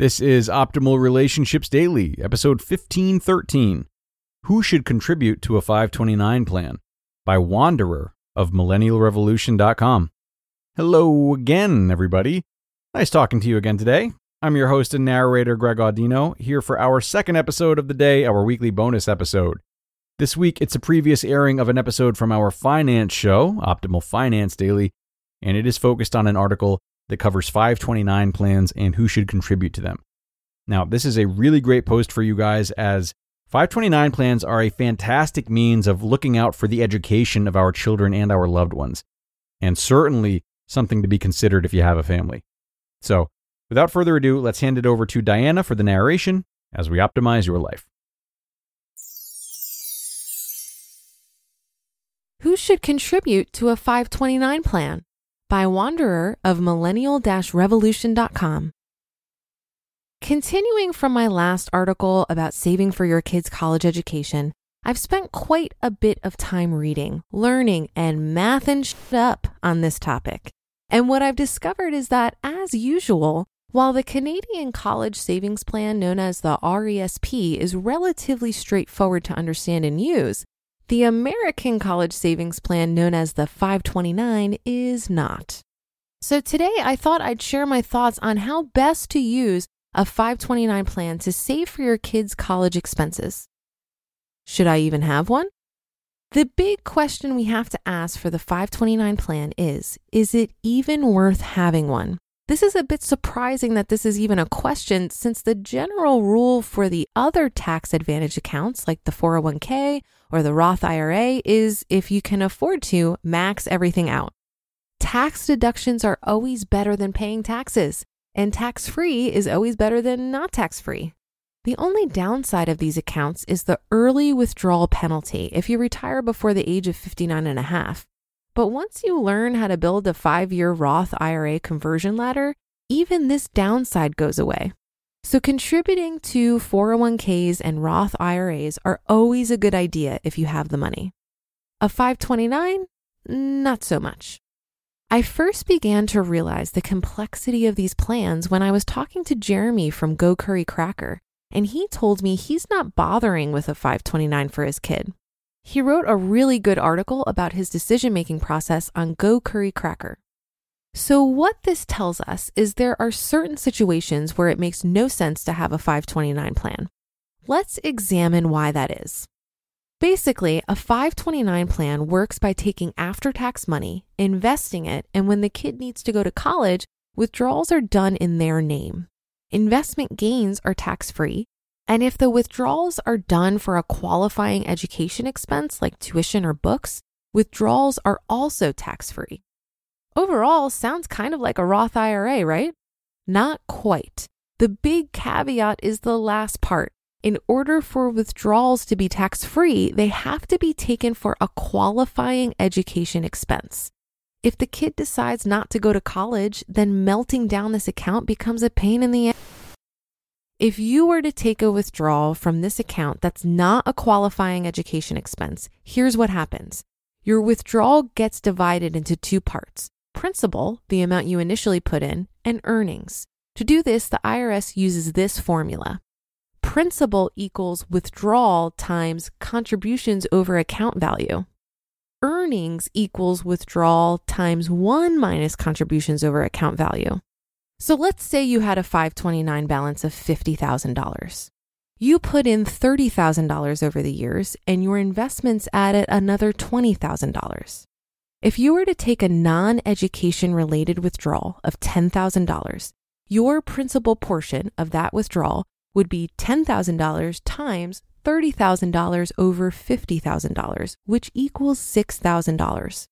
This is Optimal Relationships Daily, episode 1513 Who Should Contribute to a 529 Plan by Wanderer of MillennialRevolution.com. Hello again, everybody. Nice talking to you again today. I'm your host and narrator, Greg Audino, here for our second episode of the day, our weekly bonus episode. This week, it's a previous airing of an episode from our finance show, Optimal Finance Daily, and it is focused on an article that covers 529 plans and who should contribute to them. Now, this is a really great post for you guys as 529 plans are a fantastic means of looking out for the education of our children and our loved ones, and certainly something to be considered if you have a family. So, without further ado, let's hand it over to Diana for the narration as we optimize your life. Who should contribute to a 529 plan? By Wanderer of millennial revolution.com. Continuing from my last article about saving for your kids' college education, I've spent quite a bit of time reading, learning, and mathing shit up on this topic. And what I've discovered is that, as usual, while the Canadian College Savings Plan, known as the RESP, is relatively straightforward to understand and use, the American College Savings Plan, known as the 529, is not. So today I thought I'd share my thoughts on how best to use a 529 plan to save for your kids' college expenses. Should I even have one? The big question we have to ask for the 529 plan is Is it even worth having one? This is a bit surprising that this is even a question since the general rule for the other tax advantage accounts, like the 401k or the Roth IRA, is if you can afford to, max everything out. Tax deductions are always better than paying taxes, and tax free is always better than not tax free. The only downside of these accounts is the early withdrawal penalty if you retire before the age of 59 and a half. But once you learn how to build a five year Roth IRA conversion ladder, even this downside goes away. So, contributing to 401ks and Roth IRAs are always a good idea if you have the money. A 529? Not so much. I first began to realize the complexity of these plans when I was talking to Jeremy from Go Curry Cracker, and he told me he's not bothering with a 529 for his kid. He wrote a really good article about his decision making process on Go Curry Cracker. So, what this tells us is there are certain situations where it makes no sense to have a 529 plan. Let's examine why that is. Basically, a 529 plan works by taking after tax money, investing it, and when the kid needs to go to college, withdrawals are done in their name. Investment gains are tax free, and if the withdrawals are done for a qualifying education expense like tuition or books, withdrawals are also tax free. Overall, sounds kind of like a Roth IRA, right? Not quite. The big caveat is the last part. In order for withdrawals to be tax free, they have to be taken for a qualifying education expense. If the kid decides not to go to college, then melting down this account becomes a pain in the ass. If you were to take a withdrawal from this account that's not a qualifying education expense, here's what happens. Your withdrawal gets divided into two parts principal, the amount you initially put in, and earnings. To do this, the IRS uses this formula principal equals withdrawal times contributions over account value. Earnings equals withdrawal times 1 minus contributions over account value. So let's say you had a 529 balance of $50,000. You put in $30,000 over the years and your investments added another $20,000. If you were to take a non education related withdrawal of $10,000, your principal portion of that withdrawal would be $10,000 times $30,000 over $50,000, which equals $6,000.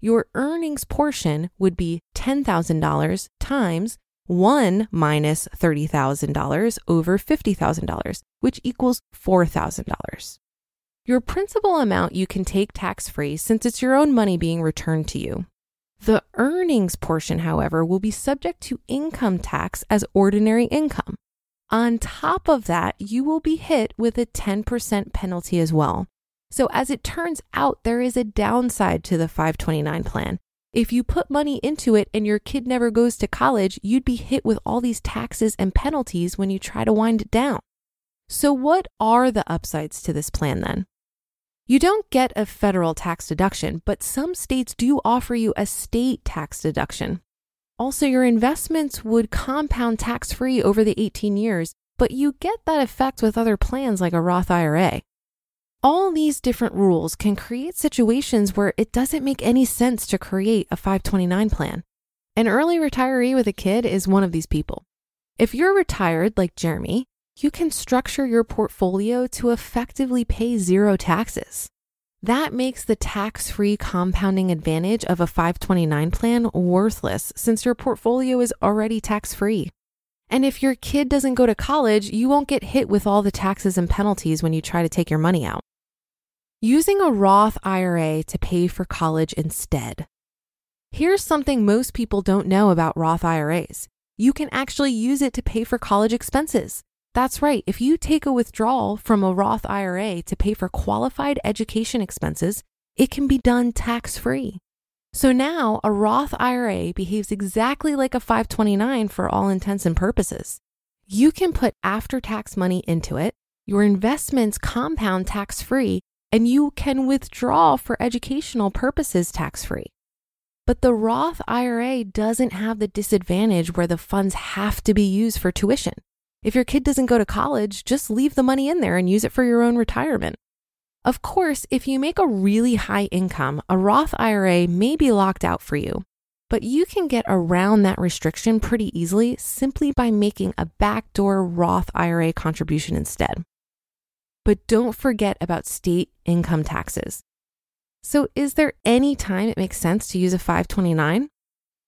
Your earnings portion would be $10,000 times 1 minus $30,000 over $50,000, which equals $4,000. Your principal amount you can take tax free since it's your own money being returned to you. The earnings portion, however, will be subject to income tax as ordinary income. On top of that, you will be hit with a 10% penalty as well. So, as it turns out, there is a downside to the 529 plan. If you put money into it and your kid never goes to college, you'd be hit with all these taxes and penalties when you try to wind it down. So, what are the upsides to this plan then? You don't get a federal tax deduction, but some states do offer you a state tax deduction. Also, your investments would compound tax free over the 18 years, but you get that effect with other plans like a Roth IRA. All these different rules can create situations where it doesn't make any sense to create a 529 plan. An early retiree with a kid is one of these people. If you're retired like Jeremy, you can structure your portfolio to effectively pay zero taxes. That makes the tax free compounding advantage of a 529 plan worthless since your portfolio is already tax free. And if your kid doesn't go to college, you won't get hit with all the taxes and penalties when you try to take your money out using a Roth IRA to pay for college instead. Here's something most people don't know about Roth IRAs you can actually use it to pay for college expenses. That's right, if you take a withdrawal from a Roth IRA to pay for qualified education expenses, it can be done tax free. So now a Roth IRA behaves exactly like a 529 for all intents and purposes. You can put after tax money into it, your investments compound tax free, and you can withdraw for educational purposes tax free. But the Roth IRA doesn't have the disadvantage where the funds have to be used for tuition. If your kid doesn't go to college, just leave the money in there and use it for your own retirement. Of course, if you make a really high income, a Roth IRA may be locked out for you, but you can get around that restriction pretty easily simply by making a backdoor Roth IRA contribution instead. But don't forget about state income taxes. So, is there any time it makes sense to use a 529?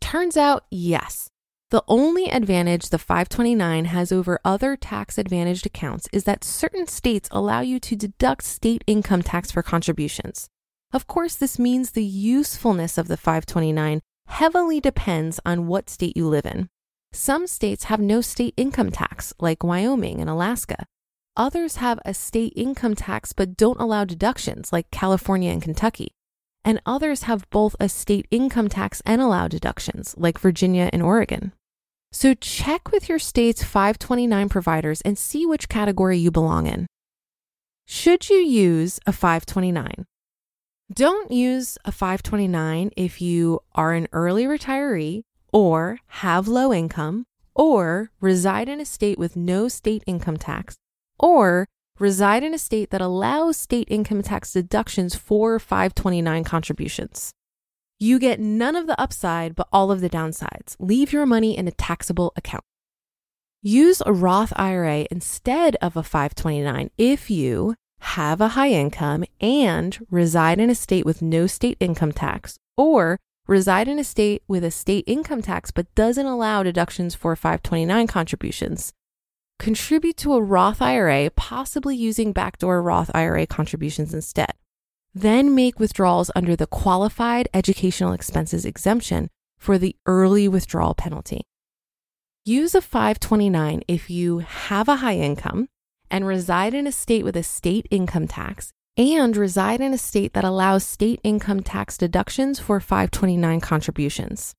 Turns out, yes. The only advantage the 529 has over other tax advantaged accounts is that certain states allow you to deduct state income tax for contributions. Of course, this means the usefulness of the 529 heavily depends on what state you live in. Some states have no state income tax, like Wyoming and Alaska, Others have a state income tax but don't allow deductions, like California and Kentucky. And others have both a state income tax and allow deductions, like Virginia and Oregon. So check with your state's 529 providers and see which category you belong in. Should you use a 529? Don't use a 529 if you are an early retiree or have low income or reside in a state with no state income tax or reside in a state that allows state income tax deductions for 529 contributions. You get none of the upside, but all of the downsides. Leave your money in a taxable account. Use a Roth IRA instead of a 529 if you have a high income and reside in a state with no state income tax, or reside in a state with a state income tax but doesn't allow deductions for 529 contributions contribute to a Roth IRA, possibly using backdoor Roth IRA contributions instead. Then make withdrawals under the qualified educational expenses exemption for the early withdrawal penalty. Use a 529 if you have a high income and reside in a state with a state income tax and reside in a state that allows state income tax deductions for 529 contributions.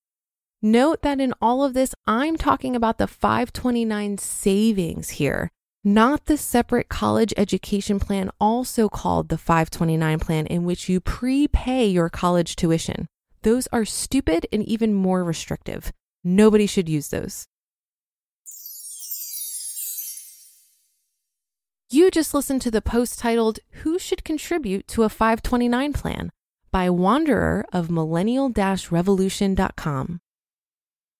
Note that in all of this, I'm talking about the 529 savings here, not the separate college education plan, also called the 529 plan, in which you prepay your college tuition. Those are stupid and even more restrictive. Nobody should use those. You just listened to the post titled, Who Should Contribute to a 529 Plan by Wanderer of millennial revolution.com.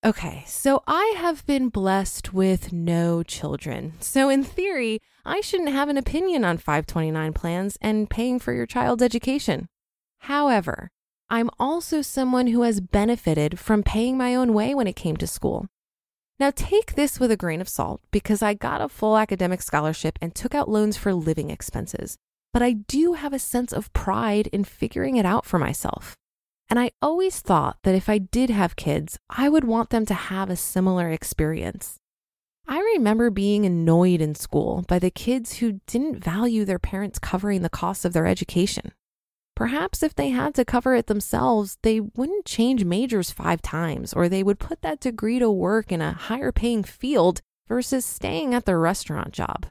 Okay, so I have been blessed with no children. So, in theory, I shouldn't have an opinion on 529 plans and paying for your child's education. However, I'm also someone who has benefited from paying my own way when it came to school. Now, take this with a grain of salt because I got a full academic scholarship and took out loans for living expenses. But I do have a sense of pride in figuring it out for myself. And I always thought that if I did have kids, I would want them to have a similar experience. I remember being annoyed in school by the kids who didn't value their parents covering the cost of their education. Perhaps if they had to cover it themselves, they wouldn't change majors five times, or they would put that degree to work in a higher paying field versus staying at their restaurant job.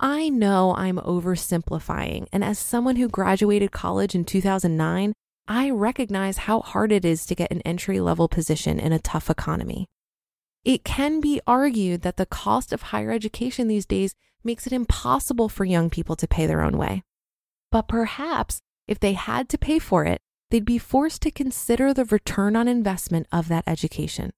I know I'm oversimplifying, and as someone who graduated college in 2009, I recognize how hard it is to get an entry level position in a tough economy. It can be argued that the cost of higher education these days makes it impossible for young people to pay their own way. But perhaps if they had to pay for it, they'd be forced to consider the return on investment of that education.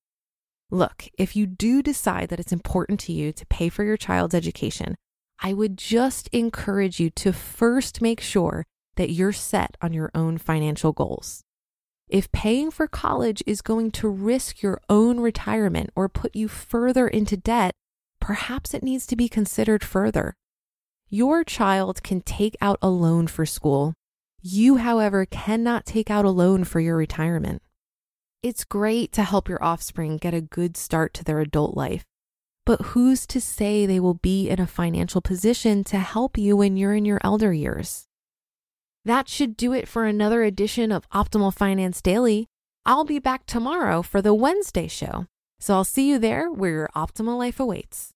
Look, if you do decide that it's important to you to pay for your child's education, I would just encourage you to first make sure that you're set on your own financial goals. If paying for college is going to risk your own retirement or put you further into debt, perhaps it needs to be considered further. Your child can take out a loan for school. You, however, cannot take out a loan for your retirement. It's great to help your offspring get a good start to their adult life, but who's to say they will be in a financial position to help you when you're in your elder years? That should do it for another edition of Optimal Finance Daily. I'll be back tomorrow for the Wednesday show. So I'll see you there where your optimal life awaits.